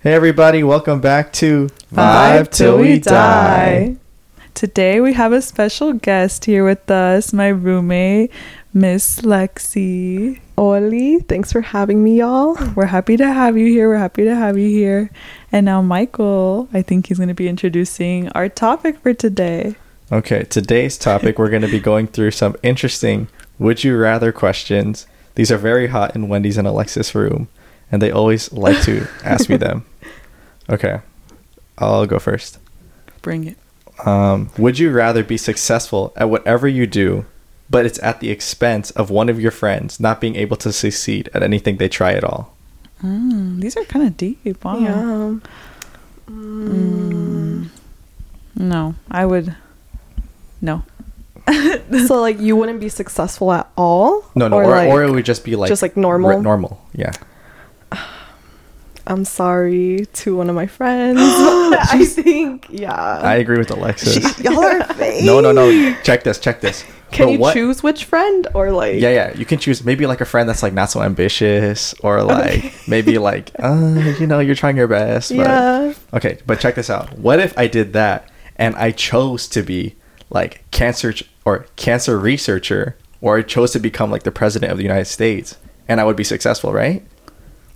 Hey everybody, welcome back to Vibe Till We Die. Today we have a special guest here with us, my roommate, Miss Lexi. Oli, thanks for having me, y'all. We're happy to have you here. We're happy to have you here. And now Michael, I think he's going to be introducing our topic for today. Okay, today's topic we're going to be going through some interesting would you rather questions. These are very hot in Wendy's and Alexis room, and they always like to ask me them. Okay, I'll go first. Bring it. Um, would you rather be successful at whatever you do, but it's at the expense of one of your friends not being able to succeed at anything they try at all? Mm, these are kind of deep. Wow. Yeah. Mm. No, I would. No. so like you wouldn't be successful at all? No, no, or, like, or it would just be like just like normal. r- normal, yeah. I'm sorry to one of my friends. I think yeah. I agree with Alexis. She- y'all are fake. no, no, no. Check this. Check this. Can But you what- choose which friend or like Yeah, yeah. You can choose maybe like a friend that's like not so ambitious, or like Okay. maybe like uh, you know, you're trying your best. But, Yeah. Okay, but check this out. What if I did that and I chose to be like cancer ch- or cancer researcher, or I chose to become like the president of the United States, and I would be successful, right?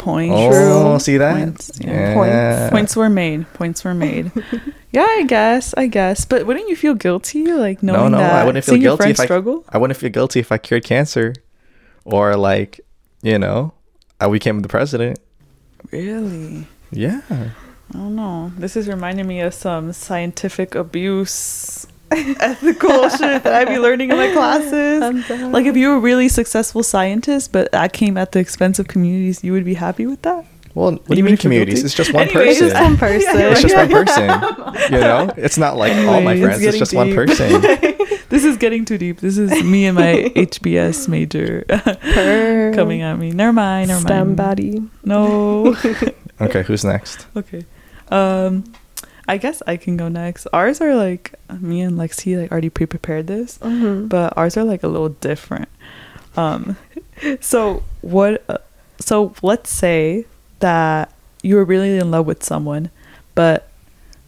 Point. Oh, see that? Points, yeah. Yeah. Points. Points were made. Points were made. yeah, I guess. I guess. But wouldn't you feel guilty, like knowing no, no, that I wouldn't feel seeing guilty if I struggle? I wouldn't feel guilty if I cured cancer, or like, you know, I became the president. Really? Yeah. I don't know. This is reminding me of some scientific abuse, ethical shit that I'd be learning in my classes. Like if you were a really successful scientist, but that came at the expense of communities, you would be happy with that? Well, what do You you mean communities? It's just one Anyways, person. It's just one person. Yeah, It's just one person. You know, it's not like all my Anyway, it's friends. It's getting just one person. This is getting too deep. This is me and my HBS major coming at me. Never mind. Never mind. STEM mind. baddie. No. Okay, who's next? okay. Um, I guess I can go next. Ours are like me and Lexi like already pre-prepared this. Mhm. but ours are like a little different. Um, so what? Uh, so let's say that you were really in love with someone, but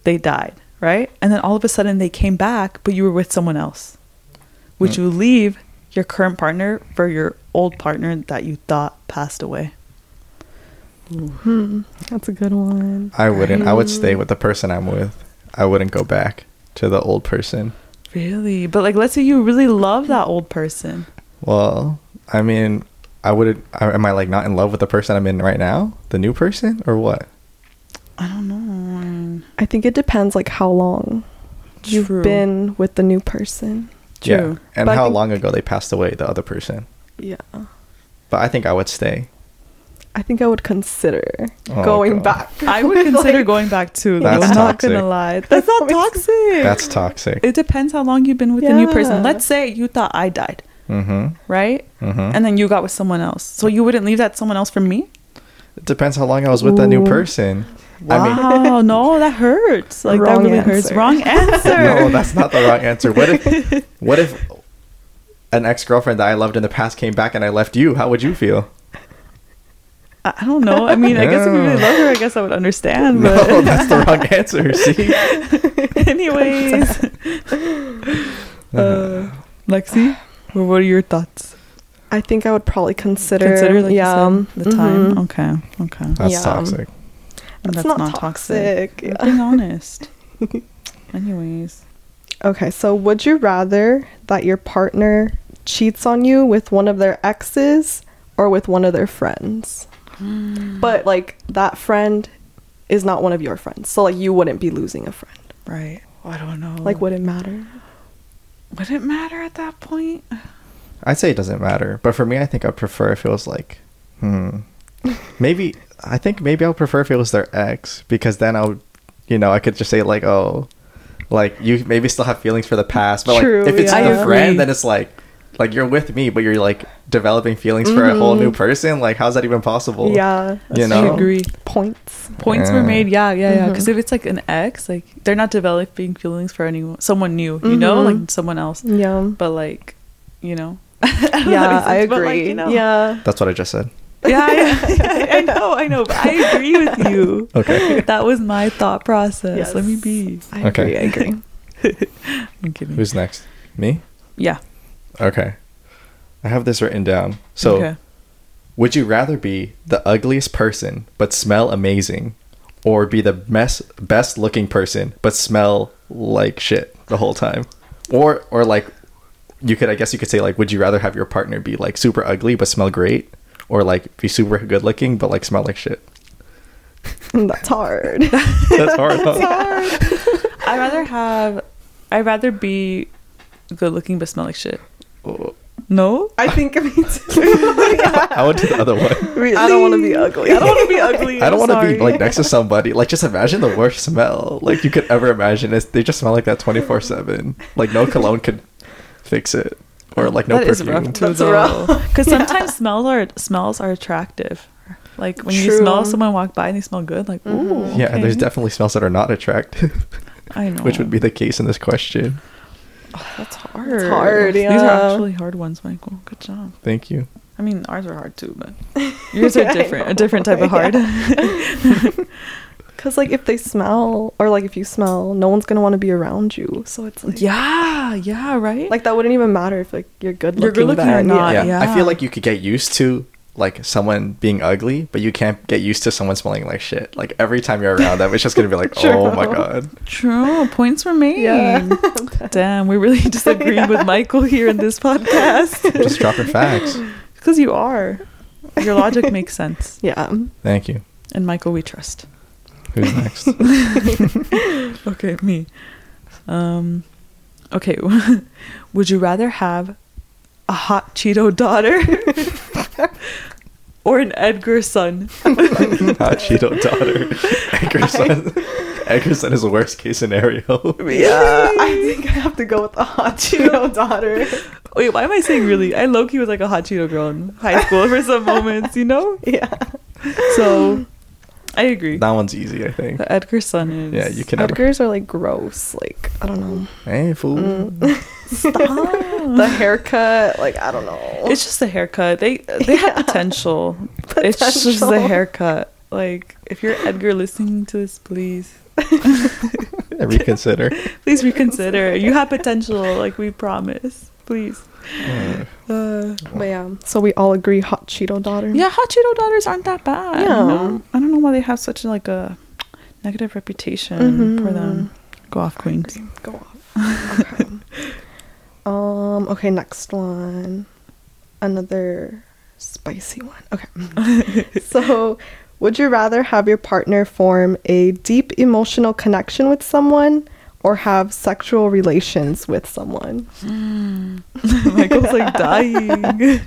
they died, right? And then all of a sudden they came back, but you were with someone else. Would Mm. you leave your current partner for your old partner that you thought passed away? Hmm. That's a good one. I wouldn't. I would stay with the person I'm with. I wouldn't go back to the old person. Really? But like, let's say you really love that old person. Well, I mean, I would. I- Am I like not in love with the person I'm in right now? The new person, or what? I don't know. I think it depends like how long you've been with the new person. Yeah. And But how think- long ago they passed away, the other person. Yeah. But I think I would stay. I think I would consider Oh, going God. back. I would consider Like- going back too. Though. That's I'm not gonna lie. That's not toxic. That's toxic. It depends how long you've been with the new person. Let's say you thought I died, Mm-hmm. right? Mm-hmm. And then you got with someone else. So you wouldn't leave that someone else for me? it depends how long I was with that new Ooh. person. I mean, Wow, no, that hurts. Like that Wrong really hurts. Wrong answer. no, that's not the wrong answer. What if, what if an ex girlfriend that I loved in the past came back and I left you? How would you feel? I I don't know. I mean, I guess if we really love her, I guess I would understand. No, But that's the wrong answer. See, anyways, uh, Lexi, what are your thoughts? I think I would probably consider. Consider like yeah, said, the time. mhm. Okay, okay. that's Yeah. toxic. That's, not, toxic. I'm Yeah. being honest. Anyways, Okay, so would you rather that your partner cheats on you with one of their exes or with one of their friends? But like that friend is not one of your friends. So like you wouldn't be losing a friend. right? I don't know. Like would it matter? would it matter at that point? I'd say it doesn't matter, but for me, I think I'd prefer if it was like, hmm, maybe I think maybe I would prefer if it was their ex because then I would, you know, I could just say like, oh, like you maybe still have feelings for the past, but True, like if it's yeah. the friend, then it's like, like you're with me, but you're like developing feelings for a whole new Mhm. person. Like, how's that even possible? yeah. You know? I agree. Points. Points Yeah. were made. Yeah, yeah, yeah. Because Mhm. if it's like an ex, like they're not developing feelings for anyone, someone new. You know, Mhm. like someone else. Yeah. But like, you know. I don't know how to Yeah, I it, but, agree. like, you know. Yeah. That's what I just said. Yeah, I, I know, I know, but I agree with you. Okay. That was my thought process. Yes. Let me be. I Okay. agree. I agree. I'm kidding. Who's next? Me? yeah. Okay. I have this written down. So, okay. would you rather be the ugliest person but smell amazing, or be the best best looking person but smell like shit the whole time? Or or like you could I guess you could say like would you rather have your partner be like super ugly but smell great or like be super good looking but like smell like shit? That's hard. That's hard. Huh? I'd rather have. I'd rather be good looking but smell like shit. Oh, No. I think me too. I would to the other one. Really? I don't want to be ugly. I don't want to be ugly. I don't want to be like next to somebody. Like, just imagine the worst smell like you could ever imagine. It's, they just smell like that twenty four seven. Like no cologne could fix it, or like no That is perfume. rough too, That's though. rough. Because sometimes smells are smells are attractive. Like when you smell someone walk by and they smell good, like ooh. Mhm. Yeah, and there's definitely smells that are not attractive, I know. which would be the case in this question. That's hard. hard, These are actually hard ones, Michael. Good job. Thank you. I mean, ours are hard too, but yours are Yeah, I different. A different type of hard. Because like if they smell or like if you smell, no one's gonna want to be around you. So it's like yeah, yeah, right. like that wouldn't even matter if like you're good You're looking. good-looking or then, not. yeah, yeah. I feel like you could get used to like someone being ugly, but you can't get used to someone smelling like shit. Like every time you're around them, it's just gonna be like, oh my god. True. Points were made. Yeah. Damn, we really disagreed with Michael here in this podcast. Just dropping facts. Because you are. Your logic makes sense. Yeah. Thank you. And Michael, we trust. Who's next? Okay, me. Um, okay. Would you rather have a hot Cheeto daughter or an Edgar son? Hot Cheeto daughter. Edgerson. Edgerson is the worst case scenario. Yeah. I think I have to go with the hot Cheeto daughter. Wait, why am I saying really? I low key was like a hot Cheeto girl in high school for some moments, you know? Yeah. So I agree. That one's easy, I think. The Edgar son is. Yeah, you can. Edgars are like gross. Like I don't know. Hey, fool. Mm. Stop. The haircut, like I don't know. It's just a haircut. They they have Yeah. potential. It's just the haircut. Like if you're Edgar listening to this, please Reconsider. please reconsider. You have potential, like we promise. Please. Uh, But yeah, so we all agree hot Cheeto daughter. yeah, hot Cheeto daughters aren't that bad. you Yeah. know? I don't know why they have such like a negative reputation for them. Go off, queens. Go off. Okay. um. Okay. Next one. Another spicy one. Okay. so, would you rather have your partner form a deep emotional connection with someone, or have sexual relations with someone? Michael's like dying.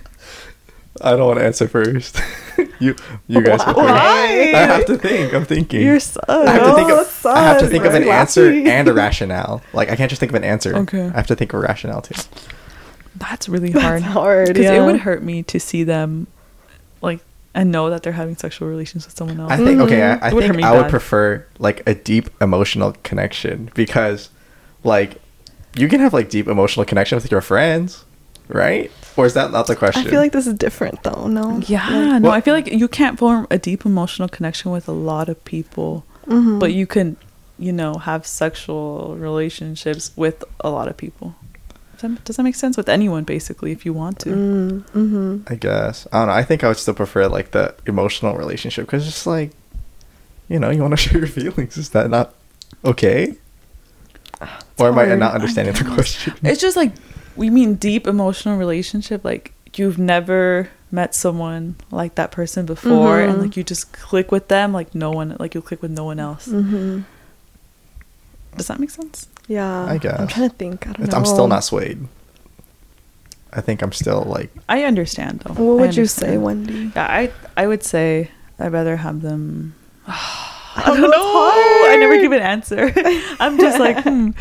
I don't want to answer first. you, you guys go first. Why? I have to think. I'm thinking. You're sus. I have to think of. I have to think of an answer and a rationale. Like I can't just think of an answer. Okay. I have to think of a rationale too. That's really hard. That's hard. Because Yeah. it would hurt me to see them, like, and know that they're having sexual relations with someone else. I think okay. I, Mhm. I would think I would bad. prefer like a deep emotional connection because, like, you can have like deep emotional connection with your friends, right? Or is that not the question? I feel like this is different though. No. yeah, Like, no, what- I feel like you can't form a deep emotional connection with a lot of people, mhm. but you can, you know, have sexual relationships with a lot of people. Does that, does that make sense? With anyone, basically, if you want to. Mm, mhm. I guess I don't know. I think I would still prefer like the emotional relationship because it's like, you know, you want to share your feelings. Is that not okay? Or am I not understanding the question? It's just like we mean deep emotional relationship. Like you've never met someone like that person before, and Mhm. like you just click with them. Like no one, like you click with no one else. Mhm. Does that make sense? Yeah. I guess. I'm trying to think. I don't It's- know. I'm still not swayed. I think I'm still like I understand though. What I would you say. Wendy? Yeah, I I would say I'd rather have them. I Oh, don't know. that's I never give an answer. I'm just like, hmm.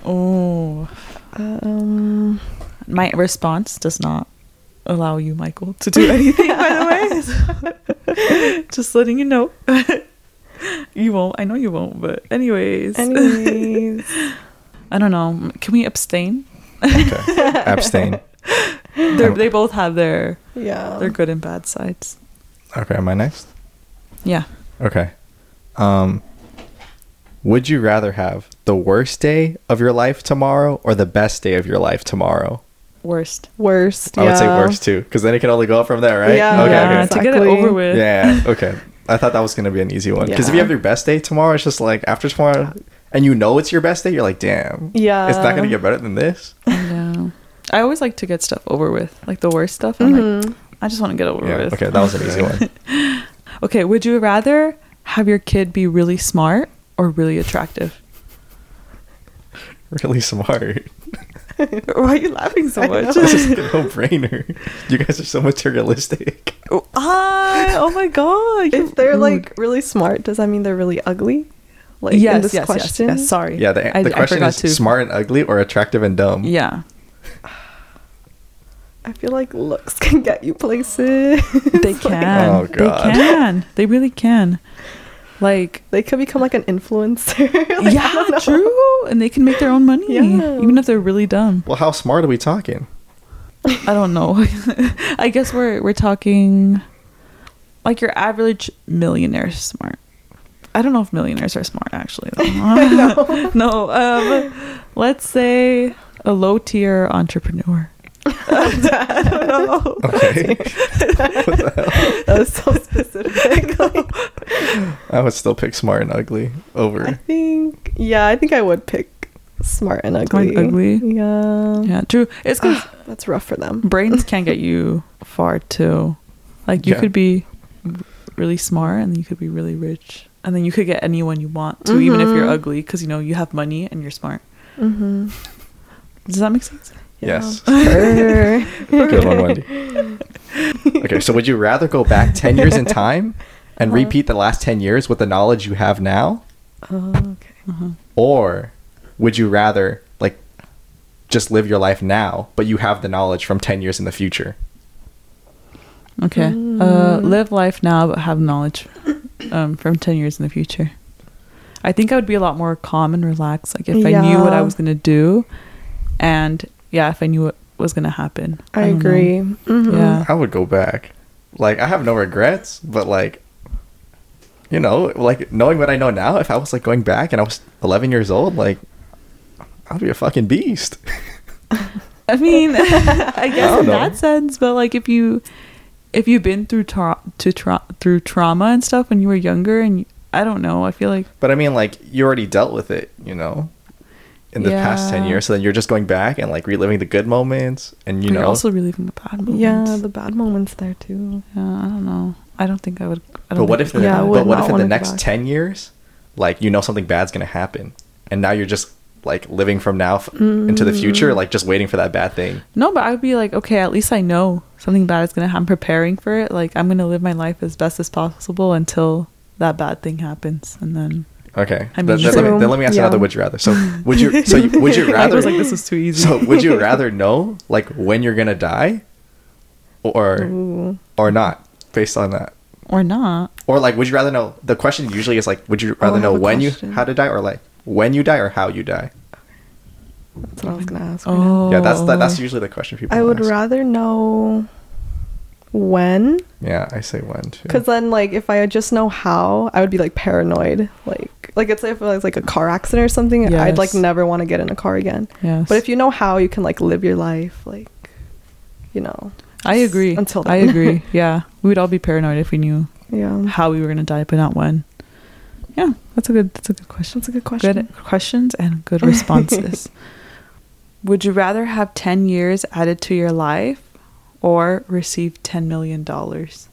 oh. Um. My response does not allow you, Michael, to do anything. by the way, just letting you know. You won't. I know you won't. But anyways, Anyways. I don't know. Can we abstain? okay. abstain. They're, they both have their yeah. their good and bad sides. Okay, am I next? Yeah. Okay. Um would you rather have the worst day of your life tomorrow or the best day of your life tomorrow? Worst. Worst. I would say yeah. worst too, because then it can only go up from there, right? Yeah. Okay. yeah, okay. to get it over with. Yeah. Okay. I thought that was gonna be an easy one because if you have your best day tomorrow, it's just like after tomorrow, and you know it's your best day, you're like, damn. Yeah. It's not gonna get better than this. Yeah. I always like to get stuff over with, like the worst stuff. I'm like, Mhm. I just want to get over Yeah. with. Okay, that was an easy one. Okay, would you rather have your kid be really smart or really attractive? Really smart. Why are you laughing so much? This is a no-brainer. You guys are so materialistic. ah, oh my god. If they're like really smart, does that mean they're really ugly? Like yes, in this yes, question? yes, yes. Sorry. Yeah. The, I- the question is to- smart and ugly or attractive and dumb. Yeah, I feel like looks can get you places. they can. Oh, They can. They really can. Like, they could become like an influencer. Like, yeah, don't true. And they can make their own money, Yeah. even if they're really dumb. Well, how smart are we talking? I don't know. I guess we're we're talking like your average millionaire is smart. I don't know if millionaires are smart actually. Though. no, um, let's say a low tier entrepreneur. I don't know. Okay. what the hell? That was so specific. I would still pick smart and ugly over. I think, yeah, I think I would pick smart and Smart ugly. and ugly? Yeah. Yeah, true. It's because That's rough for them. brains can get you far too. Like you Yeah. could be really smart and then you could be really rich. And then you could get anyone you want to, even if you're Mhm. ugly, because you know you have money and you're smart. Mm-hmm. Does that make sense? Yes. Good one, Wendy. Okay, so would you rather go back 10 years in time and Uh-huh. repeat the last 10 years with the knowledge you have now? Oh, okay. Uh-huh. Or would you rather, like, just live your life now, but you have the knowledge from 10 years in the future? Okay. Uh, Mm. live life now, but have knowledge um, from 10 years in the future. I think I would be a lot more calm and relaxed. Like, if I knew what I was going to do, and yeah, if I knew what was going to happen. I, don't know. agree. Mhm. Yeah. I would go back. Like, I have no regrets, but, like, you know, like, knowing what I know now, if I was, like, going back and I was 11 years old, like, I'd be a fucking beast. I mean, I guess don't in know. that sense, but like if you if you've been through tra- to tra- through trauma and stuff when you were younger, and you, I don't know, I feel like But I mean, like, you already dealt with it, you know, in the past 10 years. So then you're just going back and, like, reliving the good moments. And, you you're know, also reliving the bad moments. Yeah, the bad moments there too. Yeah, I don't know. I don't think I would. I don't but what if, the, Yeah, I do would but what if in the next 10 years, like, you know something bad's going to happen. And now you're just, like, living from now f- into the future, Mm. like, just waiting for that bad thing. No, but I would be like, okay, at least I know something bad is gonna happen. I'm preparing for it. Like I'm gonna live my life as best as possible until that bad thing happens, and then Okay. I mean, then, then let me, then let me ask Yeah. another would you rather. So, would you, so you, would you rather I was like, this was too easy. so would you rather know, like, when you're going to die or, Ooh. or not based on that? or not? Or like, would you rather know? The question usually is like, would you Oh, rather I know when question. you how to die, or like when you die, or how you die? That's what I was gonna ask. right now. Oh, Yeah, that's that, that's oh. usually the question people. I would ask. rather know when, Yeah, I say when too. because then like if I just know how, I would be like paranoid. Like like it's if it was like a car accident or something, I'd like never want to get in a car again. Yes. But if you know how, you can like live your life, like you know. I agree. Until I agree. Yeah, we would all be paranoid if we knew Yeah. how we were gonna die, but not when. Yeah, that's a good. That's a good question. That's a good question. Good questions and good responses. Would you rather have ten years added to your life, or receive ten million dollars?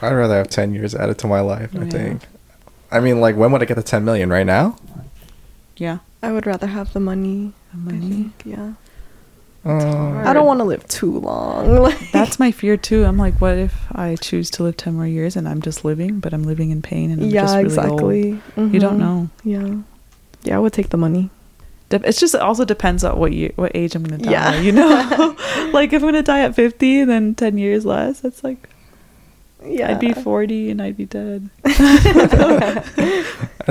I'd rather have ten years added to my life. I Yeah. think. I mean, like, when would I get the ten million? Right now? Yeah, I would rather have the money. the I money. think, yeah. Uh, I don't want to live too long. Like, That's my fear too. I'm like, what if I choose to live ten more years and I'm just living, but I'm living in pain and I'm yeah, just really exactly. old? You don't know. Yeah. Yeah, I would take the money. Dep- It's just it also depends on what you what age I'm gonna die. Yeah. You know, like if I'm gonna die at 50, then 10 years less. That's like Yeah. I'd be 40 and I'd be dead. I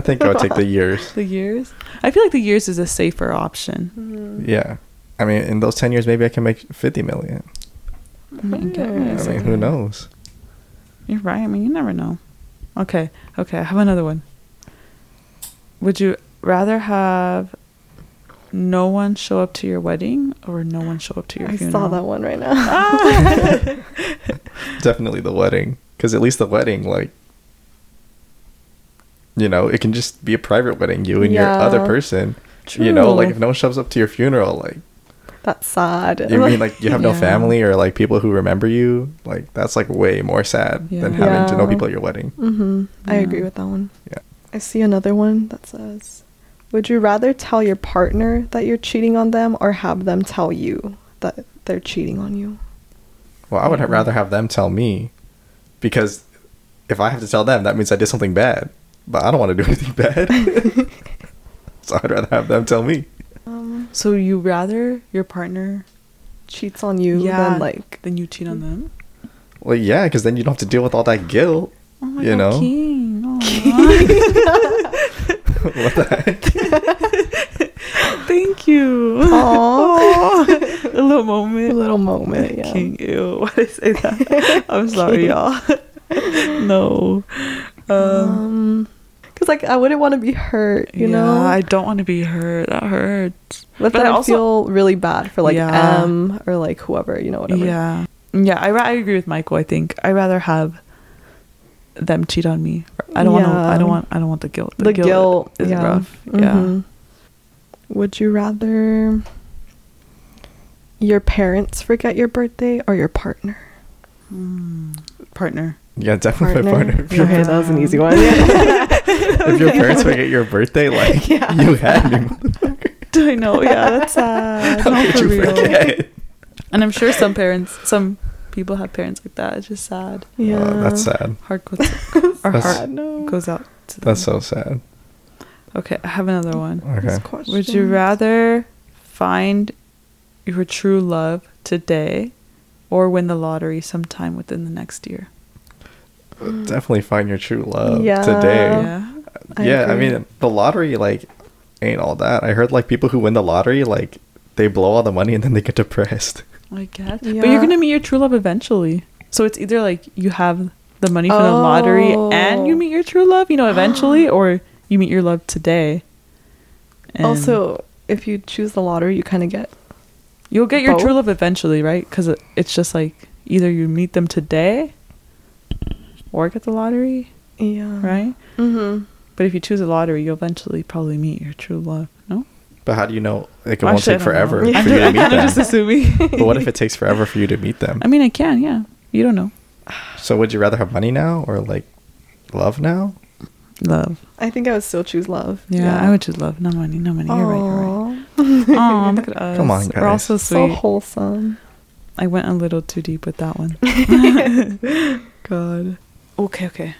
think I would take the years. The years. I feel like the years is a safer option. Mhm. Yeah. I mean, in those ten years, maybe I can make fifty million. I mean, Hmm. I mean, who knows? You're right. I mean, you never know. Okay, okay. I have another one. Would you rather have no one show up to your wedding or no one show up to your funeral. I funeral? saw that one right now. Definitely the wedding, because at least the wedding, like, you know, it can just be a private wedding, you and your other Yeah. person. You know, like if no one shows up to your funeral, like That's sad. you mean like you have no family or like people who remember you, like that's like way more sad than Yeah. having to know people at your wedding. Mm-hmm. I agree with that one. Yeah. I see another one that says, "Would you rather tell your partner that you're cheating on them, or have them tell you that they're cheating on you?" Well, I would Yeah. rather have them tell me because if I have to tell them, that means I did something bad. But I don't want to do anything bad. so I'd rather have them tell me. Um, So you rather your partner cheats on you yeah than like than you cheat on them? Well, yeah, because then you don't have to deal with all that guilt. Oh my You god, know? King. Aw. what the heck? Thank you. Aw. Aw. a little moment. a little moment. Yeah. King, ew. Why did I say that? I'm sorry, y'all. no. Um, Um, because like I wouldn't want to be hurt, you yeah, know. I don't want to be hurt. That hurts. but, but then I also- feel really bad for like Yeah. M or like whoever, you know, whatever. Yeah. Yeah, I, I agree with Michael. I think I rather have them cheat on me. I don't want to. I don't want. I don't want the guilt. The, guilt, is yeah. rough. Yeah. Mhm. Would you rather your parents forget your birthday or your partner? Mm. Partner. Yeah, definitely Partner? partner. If your, Okay, that was an easy one. if your parents forget your birthday, like Yeah. you had me. motherfucker. I know. Yeah, that's sad. How No, could for you real. forget? And I'm sure some parents, some people have parents like that. It's just sad. yeah, Oh, that's sad. Heart goes. Our That's- heart no. goes out to them. That's so sad. Okay, I have another one. Okay. Would you rather find your true love today or win the lottery sometime within the next year? Definitely find your true love Yeah. today. yeah. I yeah, I agree. mean the lottery like ain't all that. I heard like people who win the lottery like they blow all the money and then they get depressed. I guess. But you're going to meet your true love eventually. So it's either like you have the money from the lottery and you Oh. meet your true love, you know, eventually, or you meet your love today. And Also, if you choose the lottery, you kind of get you'll get your true love eventually, right? Because it's just like either you meet them today or get the lottery, yeah, right? Mm-hmm. But if you choose a lottery, you'll eventually probably meet your true love. No, But how do you know Like, it Well, won't take don't know. forever I'm, for you to meet kind of them? just assuming. but what if it takes forever for you to meet them? I mean, I can. Yeah, you don't know. So would you rather have money now or like love now? Love. I think I would still choose love. Yeah, I would choose love. No money. No money. You're right. You're right. Aw. Oh, look at us. Come on, guys. We're all guys. so so wholesome. I went a little too deep with that one. God. Okay, okay.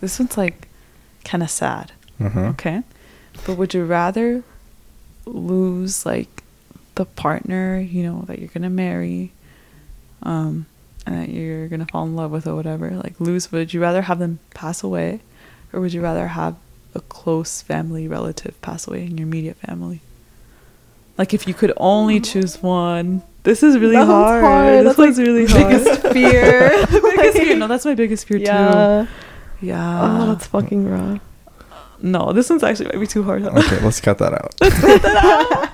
This one's like kind of sad. Mm-hmm. Okay. But would you rather lose like the partner, you know, that you're to marry um and that you're to fall in love with or whatever? Like lose would you rather have them pass away or would you rather have a close family relative pass away in your immediate family? Like if you could only choose one. This is really hard. hard. This one's like, really hard. biggest fear. biggest fear. No, that's my biggest fear too. yeah. Yeah. oh, that's fucking rough. No, this one's actually might be too hard. Okay, let's cut that out.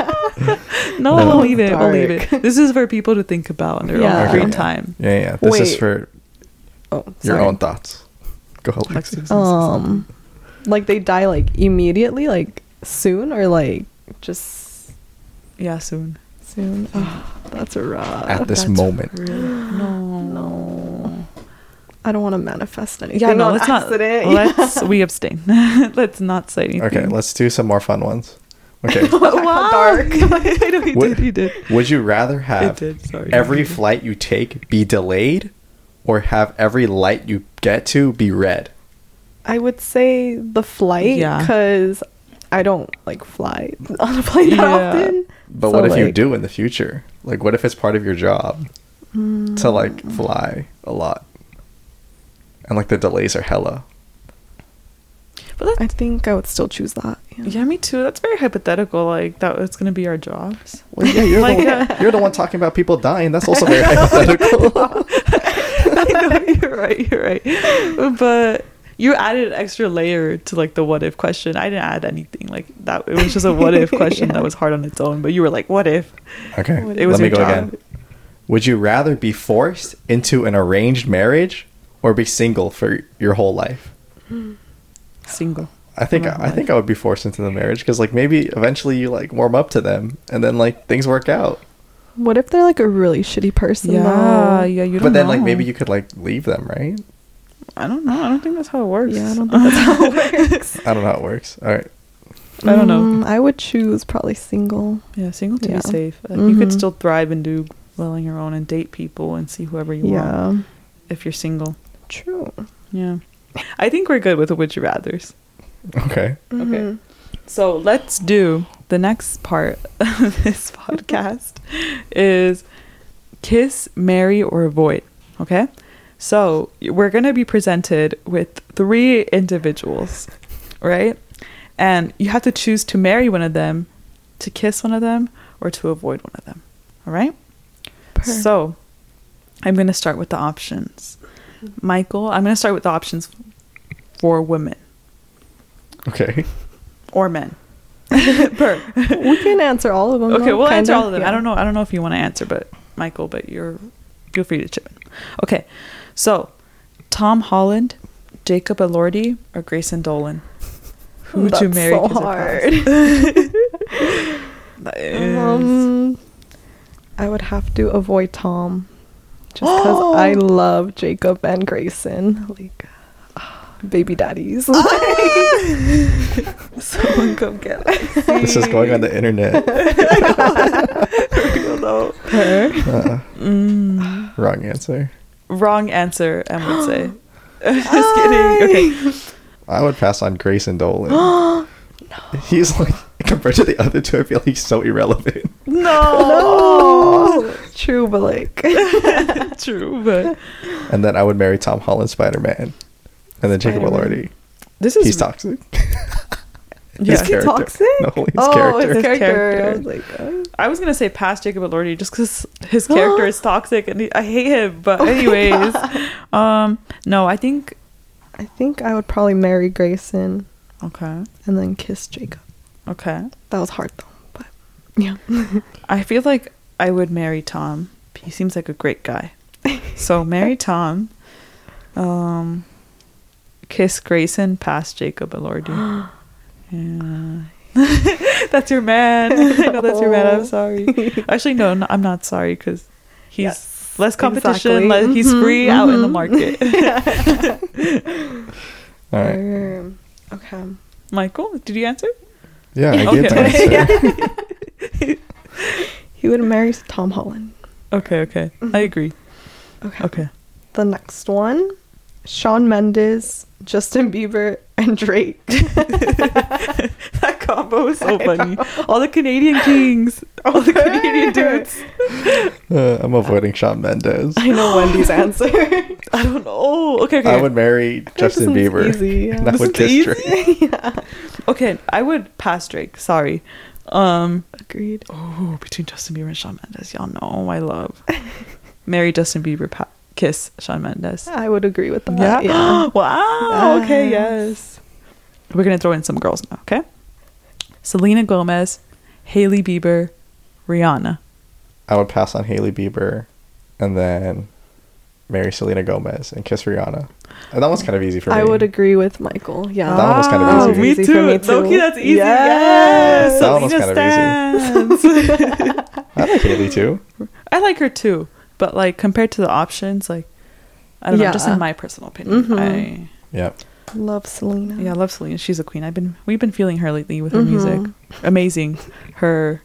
No, No. we'll leave it. We'll leave Dark. it. This is for people to think about in their Yeah. own free Okay. time. Yeah, yeah. This is for Oh, your own thoughts. Go ahead, Lexi. Um, like they die like immediately, like soon, or like just Yeah, soon. soon. Oh, that's rough. At this That's moment. Really, no, No. I don't want to manifest anything. Yeah, no, on let's accident. not. Let's we abstain. let's not say anything. Okay, let's do some more fun ones. Okay. How dark. I know he What- did. He did. Would you rather have did, sorry. every flight you take be delayed or have every light you get to be red? I would say the flight Yeah. because I don't like fly on a plane that Yeah. often. But So, what if you do in the future? Like, what if it's part of your job to like mm. fly a lot? And like the delays are hella. But that's, I think I would still choose that. Yeah. yeah, me too. That's very hypothetical. Like that, it's gonna be our jobs. Well, yeah, you're, Like, the, uh, one, you're the one talking about people dying. That's also very hypothetical. I know you're right. You're right. But you added an extra layer to like the what if question. I didn't add anything like that. It was just a what if question that was hard on its own. But you were like, what if? Okay, It was let me go job. again. Would you rather be forced into an arranged marriage or be single for your whole life? Single. I think My whole I think I would be forced into the marriage because like maybe eventually you like warm up to them and then like things work out. What if they're like a really shitty person? Yeah, though? yeah. You don't But then like know. maybe you could like leave them, right? I don't know. I don't think that's how it works. Yeah, I don't think that's how it works. I don't know how it works. All right. I don't know. Mm, I would choose probably single. Yeah, single to Yeah. be safe. Uh, You could Mhm. still thrive and do well on your own and date people and see whoever you want Yeah. if you're single. True. Yeah. I think we're good with the would you rather's. Okay. Mhm. So let's do the next part of this podcast is kiss, marry, or avoid. Okay? So we're going to be presented with three individuals, right? And you have to choose to marry one of them, to kiss one of them, or to avoid one of them. All right? Per. So I'm going to start with the options. Michael, I'm going to start with the options for women Okay. or men. per. we can answer all of them. Okay, though, we'll answer kinda. all of them. I Yeah. don't know. I don't know if you want to answer, but Michael, but you're feel free to chip in. Okay, so Tom Holland, Jacob Elordi, or Grayson Dolan. Who would you That's marry? so 'cause of hard. past? That is- Um, I would have to avoid Tom, just because I love Jacob and Grayson, like ah, baby daddies. like, Someone come get This is going on the internet. though. Uh, Mm, wrong answer. wrong answer. I would say. Just kidding. Okay. I would pass on Grayson Dolan. no. He's like compared to the other two, I feel like he's so irrelevant. No. True, but like True, but And then I would marry Tom Holland Spider Man. And then Jacob Spider-Man. Elordi. this is He's toxic. Yeah. Is he character. toxic? No, his oh, character. his His character. character. I was like, oh. I was gonna say past Jacob Elordi just because his character is toxic and he, I hate him. But Oh anyways, um, no, I think I think I would probably marry Grayson okay, and then kiss Jacob. okay. That was hard though, but yeah. I feel like I would marry Tom. He seems like a great guy. So marry Tom. Um, kiss Grayson past Jacob Elordi. yeah. that's your man. I know that's your man. I'm sorry. Actually, no, no I'm not sorry because he's Yes, less competition. exactly. le- he's Mhm, free out in the mhm. market. All right. Um, okay. Michael, did you answer? Yeah, I Okay. get answer. He would marry Tom Holland. Okay, okay. I agree. Okay. Okay. The next one, Shawn Mendes, Justin Bieber, and Drake. that combo is so funny. All the Canadian kings, all the Canadian dudes. Uh, I'm avoiding Shawn Mendes. I know Wendy's answer. I don't know. Okay, okay. I would marry Justin Bieber. easy, yeah. And I This would kiss easy? Drake. yeah. Okay, I would pass Drake. Sorry. Um. Agreed. Oh, between Justin Bieber and Shawn Mendes, y'all know I love. Marry Justin Bieber, pa- kiss Shawn Mendes. I would agree with that. Yeah. Yeah. wow. Okay. Yes. Yes. We're gonna throw in some girls now. Okay. Selena Gomez, Hailey Bieber, Rihanna. I would pass on Hailey Bieber and then marry Selena Gomez and kiss Rihanna. And that one's kind of easy for me. I would agree with Michael. Yeah. That one was kind of Ah, easy. Me Easy too. for me too. Loki, that's easy. Yes. Yes. That one was Selena kind stands. I like Hailey too. I like her too, but like compared to the options, like I don't know, just in my personal opinion, Mhm. Yep. Love Selena. Yeah, I love Selena. She's a queen. I've been we've been feeling her lately with her Mhm. music. Amazing. Her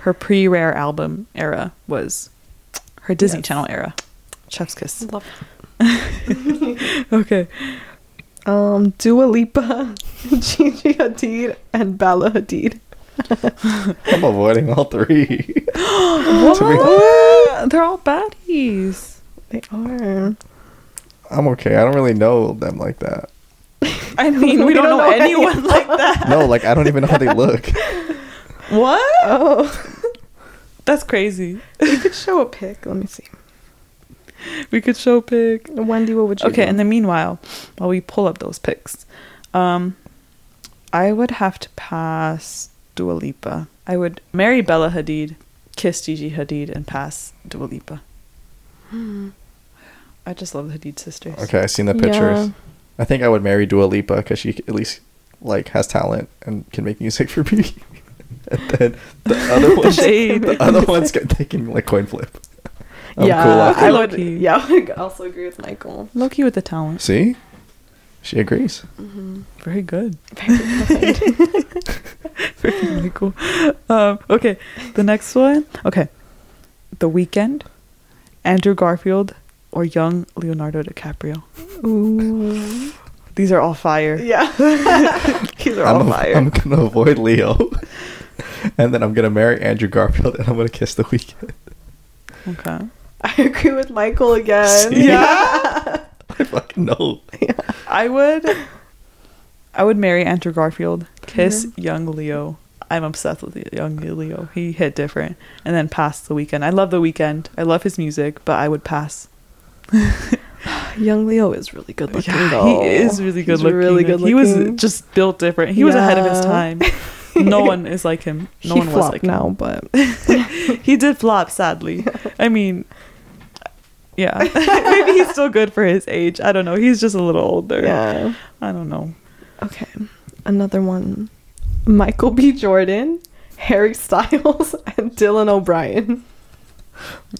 her pre rare album era was her Disney Yes. Channel era. Chef's kiss. Love. Okay. Um, Dua Lipa, Gigi Hadid, and Bella Hadid. I'm avoiding all three. What? They're all baddies. They are. I'm okay. I don't really know them like that. I mean, we, We don't, don't know, know any anyone like that. No, like I don't even know how they look. What? Oh, That's crazy. you could show a pic. Let me see. we could show pick. Wendy, what would you Okay, do? and then meanwhile, while we pull up those picks, um, I would have to pass Dua Lipa. I would marry Bella Hadid, kiss Gigi Hadid, and pass Dua Lipa. I just love the Hadid sisters. Okay, I've seen the pictures. I think I would marry Dua Lipa because she at least like has talent and can make music for me. and then the other ones, Shade. the other ones get taken like coin flip. I'm yeah, cool after I that. would. Low-key. Yeah, I would also agree with Michael. Loki with the talent. See, she agrees. Very good. Very good. Very cool. Um, okay, the next one. Okay, The Weeknd, Andrew Garfield, or young Leonardo DiCaprio. Ooh. These are all fire. Yeah. These are all I'm, a- fire. I'm gonna avoid Leo, and then I'm gonna marry Andrew Garfield, and I'm gonna kiss the Weeknd. okay. I agree with Michael again. See? Yeah. I fucking know. I would I would marry Andrew Garfield, kiss mm-hmm. young Leo. I'm obsessed with young Leo. He hit different. And then pass the Weeknd. I love the Weeknd. I love his music, but I would pass. Young Leo is really good looking. Yeah, though. he is really good He's looking. Really Like, good He was just built different. He was ahead of his time. No one is like him. No he one was flopped like him. now, but He did flop, sadly. I mean, yeah. Maybe he's still good for his age. I don't know. He's just a little older. yeah. I don't know. Okay, another one. Michael B. Jordan, Harry Styles, and Dylan O'Brien.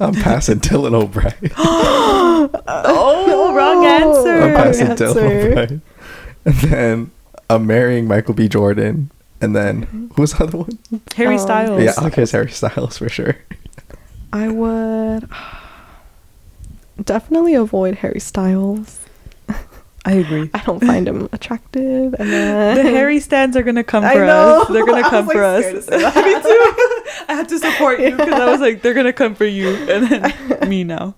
I'm passing Dylan O'Brien. Oh, wrong answer. I'm passing answer. Dylan O'Brien. And then I'm marrying Michael B. Jordan. And then who's the other one? Harry Um, Styles. Yeah, I'll kiss Harry Styles for sure. I would definitely avoid Harry Styles. I agree. I don't find him attractive. And then The Harry stands are gonna come I for know. us. They're gonna come was, for like, us. Me too. I had to support you because I was like, they're gonna come for you, and then me now.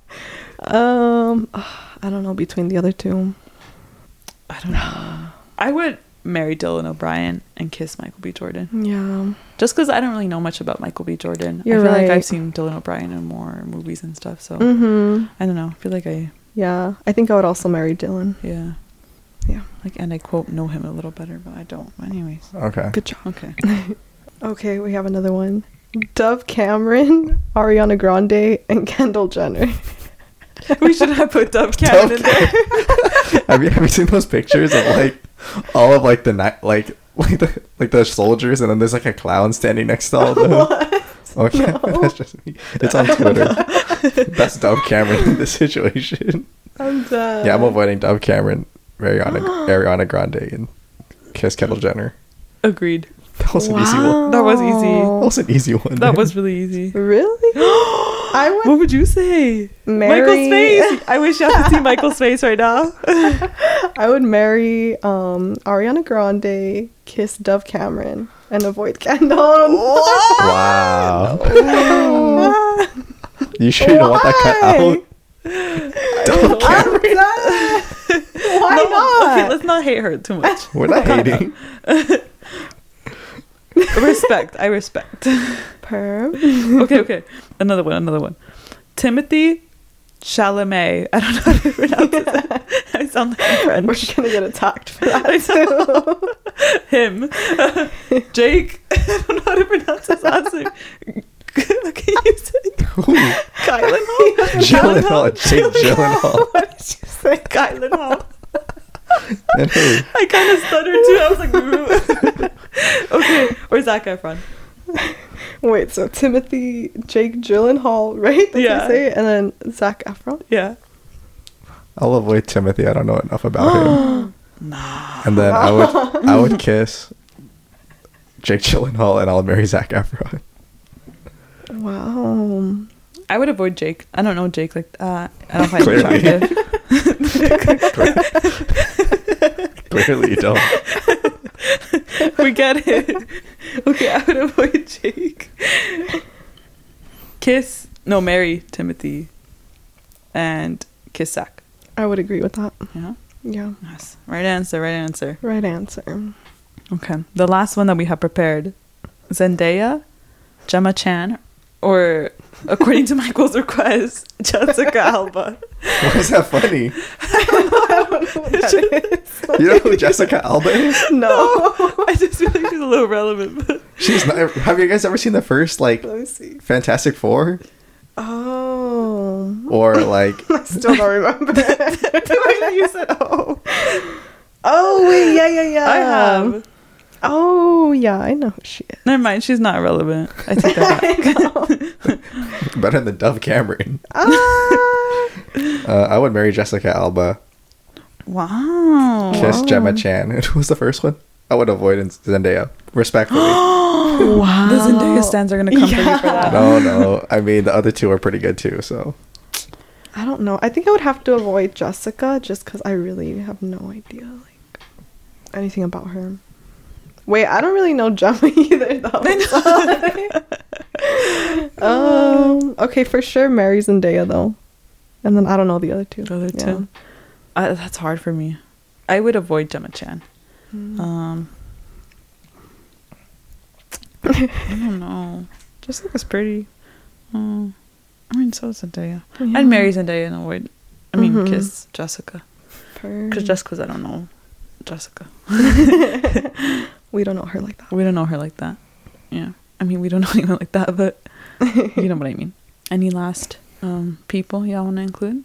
Um, I don't know between the other two. I don't know. I would marry Dylan O'Brien and kiss Michael B. Jordan, Yeah, just because I don't really know much about Michael B. Jordan. You're I feel like. I've seen Dylan O'Brien in more movies and stuff. So mm-hmm. I don't know. I feel like I, Yeah, I think I would also marry Dylan. yeah, Yeah, like, and I quote know him a little better, but I don't. Anyways, Okay. good job. okay. Okay, we have another one. Dove Cameron, Ariana Grande, and Kendall Jenner. we should have put Dove Cameron in there. have you have you seen those pictures of like all of like the night like like the like the soldiers and then there's like a clown standing next to all of them? Okay, that's just me. It's on Twitter. that's Dove Cameron in this situation. I'm dead. Yeah, I'm avoiding Dove Cameron, Ariana Ariana Grande, and kiss Kendall Jenner. Agreed. That was an easy one. That was easy. That was an easy one. That man. was really easy. Really? I would What would you say? marry. Michael's face. I wish you had to see Michael's face right now. I would marry um, Ariana Grande, kiss Dove Cameron, and avoid Kendall. Wow. you sure you don't want that cut out? Dove I'm Cameron. Why No, not? Okay, let's not hate her too much. We're not hating. Respect. I respect. Perm. okay, okay. Another one. Another one. Timothy Chalamet. I don't know how to pronounce it. I sound like We're French. gonna get attacked for that too. Him. Jake. I don't know how to pronounce his last name. Can you say Who? Kylan Hall? Gyllenhaal. Jake Gyllenhaal. what did you say? Kylan Hall. And who? I kind of stuttered too. I was like, "Ooh." okay, or Zac Efron. Wait, so Timothy, Jake Gyllenhaal, right? That's Yeah. say? And then Zac Efron. Yeah. I'll avoid Timothy. I don't know enough about him. Nah. And then I would I would kiss Jake Gyllenhaal and I'll marry Zac Efron. Wow. I would avoid Jake. I don't know Jake like uh, I don't find him attractive. Clearly you don't. we get it. Okay, I would avoid Jake. Kiss no, marry Timothy, and kiss Zac. I would agree with that. Yeah. Yeah. Yes. Right answer. Right answer. Right answer. Okay. The last one that we have prepared: Zendaya, Gemma Chan, or according to Michael's request, Jessica Alba. Why is that funny? I don't know what that is. You know who Jessica Alba is? No. I just feel like she's a little relevant. But She's not. Have you guys ever seen the first like Let me see. Fantastic Four Oh. or like I still don't remember. the way that you said oh. Oh wait, yeah, yeah, yeah. I have. Oh yeah, I know who she is. Never mind, she's not relevant. I take that back. better than Dove Cameron? Ah. Uh, I would marry Jessica Alba. wow. Kiss Wow. Gemma Chan. And who was the first one? I would avoid Zendaya respectfully. wow. The Zendaya stands are gonna come for you for that. no, no. I mean the other two are pretty good too. So I don't know. I think I would have to avoid Jessica just because I really have no idea like anything about her. Wait, I don't really know Gemma either though. um. Okay, for sure, Mary's and Zendaya though, and then I don't know the other two. The other Yeah. two. I, that's hard for me. I would avoid Gemma Chan. Mm. Um, I don't know. just Jessica's pretty. Um, I mean, so is Zendaya. Yeah. I'd marry Zendaya and avoid. I mean, Mhm. kiss Jessica. Because just because I don't know Jessica. We don't know her like that. We don't know her like that. Yeah. I mean, we don't know anyone like that, but you know what I mean. Any last um, people y'all want to include?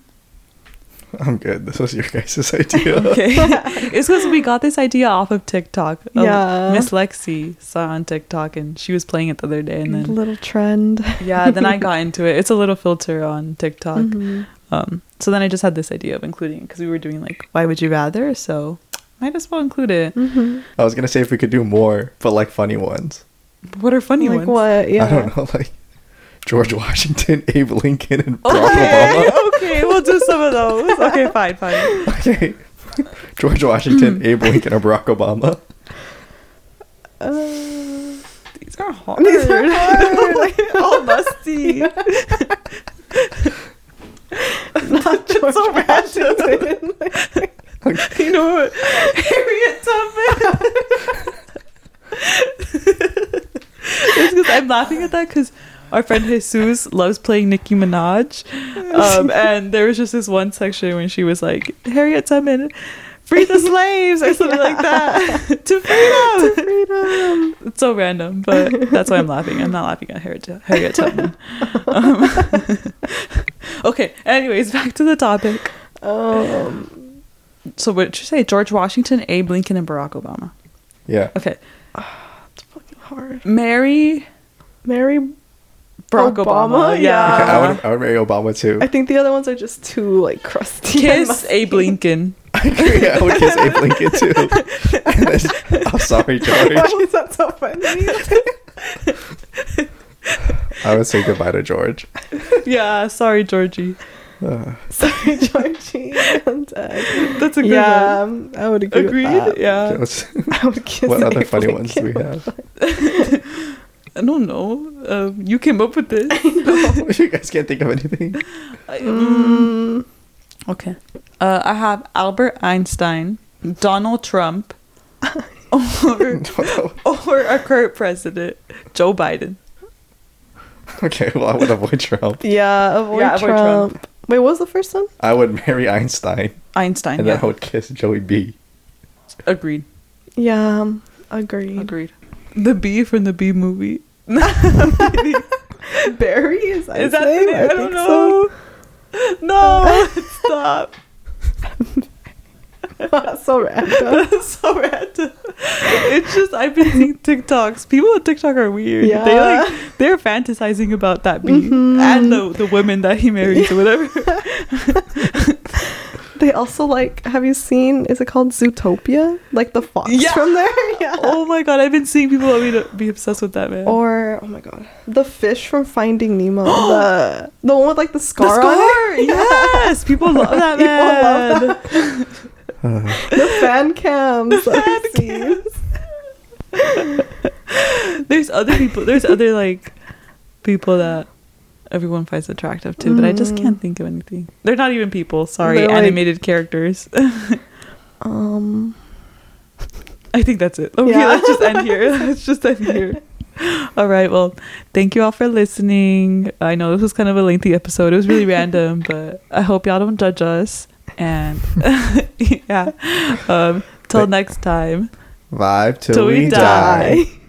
I'm good. This was your guys' idea. Okay. it's because we got this idea off of TikTok. Um, Yeah. Miss Lexi saw on TikTok and she was playing it the other day. And then, little trend. yeah, then I got into it. It's a little filter on TikTok. Mhm. Um, so then I just had this idea of including it because we were doing like, why would you rather? So might as well include it. Mhm. I was gonna say if we could do more, but like funny ones. What are funny ones? Like ones? what? Yeah. I don't know, like George Washington, Abe Lincoln, and Barack Okay, Obama. okay, we'll do some of those. Okay, fine, fine. Okay. George Washington, Abe Lincoln, or Barack Obama. Uh, These are hard. These are hard. All musty. not George so Washington. you know what? Harriet Tubman. it's because I'm laughing at that because our friend Jesus loves playing Nicki Minaj, um, and there was just this one section when she was like, "Harriet Tubman, free the slaves" or something like that to freedom. Freedom. It's so random, but that's why I'm laughing. I'm not laughing at Harriet, Harriet Tubman. Um, okay. Anyways, back to the topic. Um, So what did you say? George Washington, Abe Lincoln, and Barack Obama. Yeah. Okay. Ah, it's fucking hard. Marry Mary. Barack Obama. Obama? Yeah. Okay, I would I would marry Obama too. I think the other ones are just too like crusty. Kiss. Abe Lincoln. I agree. I would kiss Abe Lincoln too. And then- I'm sorry, George. Why was that so funny? I would say goodbye to George. Yeah. Sorry, Georgie. Uh, Sorry, Georgie. I'm dead. That's a good yeah, one. I would agree. Agreed. With that. Yeah. let's- I would kiss what other funny ones do we have? I don't know. Um, you came up with this. you guys can't think of anything. I- mm. Mm, Okay. Uh, I have Albert Einstein, Donald Trump, or or our current president, Joe Biden. okay, well, I would avoid Trump. yeah, avoid, Yeah, avoid Trump. Trump. Wait, what was the first one? I would marry Einstein, Einstein. and yeah. then I would kiss Joey B. Agreed. Yeah, um, agreed. Agreed. The B from the B movie. Barry is that Is his that name? the name? I, don't think so. know. No, stop. That's so random. That's so random. It's just I've been seeing TikToks. People on TikTok are weird. They Yeah. like they're fantasizing about that bee Mhm. and the the women that he marries or whatever. They also like. Have you seen? Is it called Zootopia? Like the fox Yeah. from there. Yeah. oh my god, I've been seeing people want me to be obsessed with that man. Or oh my god, the fish from Finding Nemo. the the one with like the the scar, scar, on it. yes, people love that People man. The fan cams. Fan cams. there's other people. There's other like people that everyone finds attractive too, mm. but I just can't mm. think of anything. They're not even people. Sorry, They're animated like, characters. um, I think that's it. Okay, yeah. let's just end here. Let's just end here. All right. Well, thank you all for listening. I know this was kind of a lengthy episode. It was really random, but I hope y'all don't judge us. And yeah, um, till next time. Vibe till, till we, we, die. die.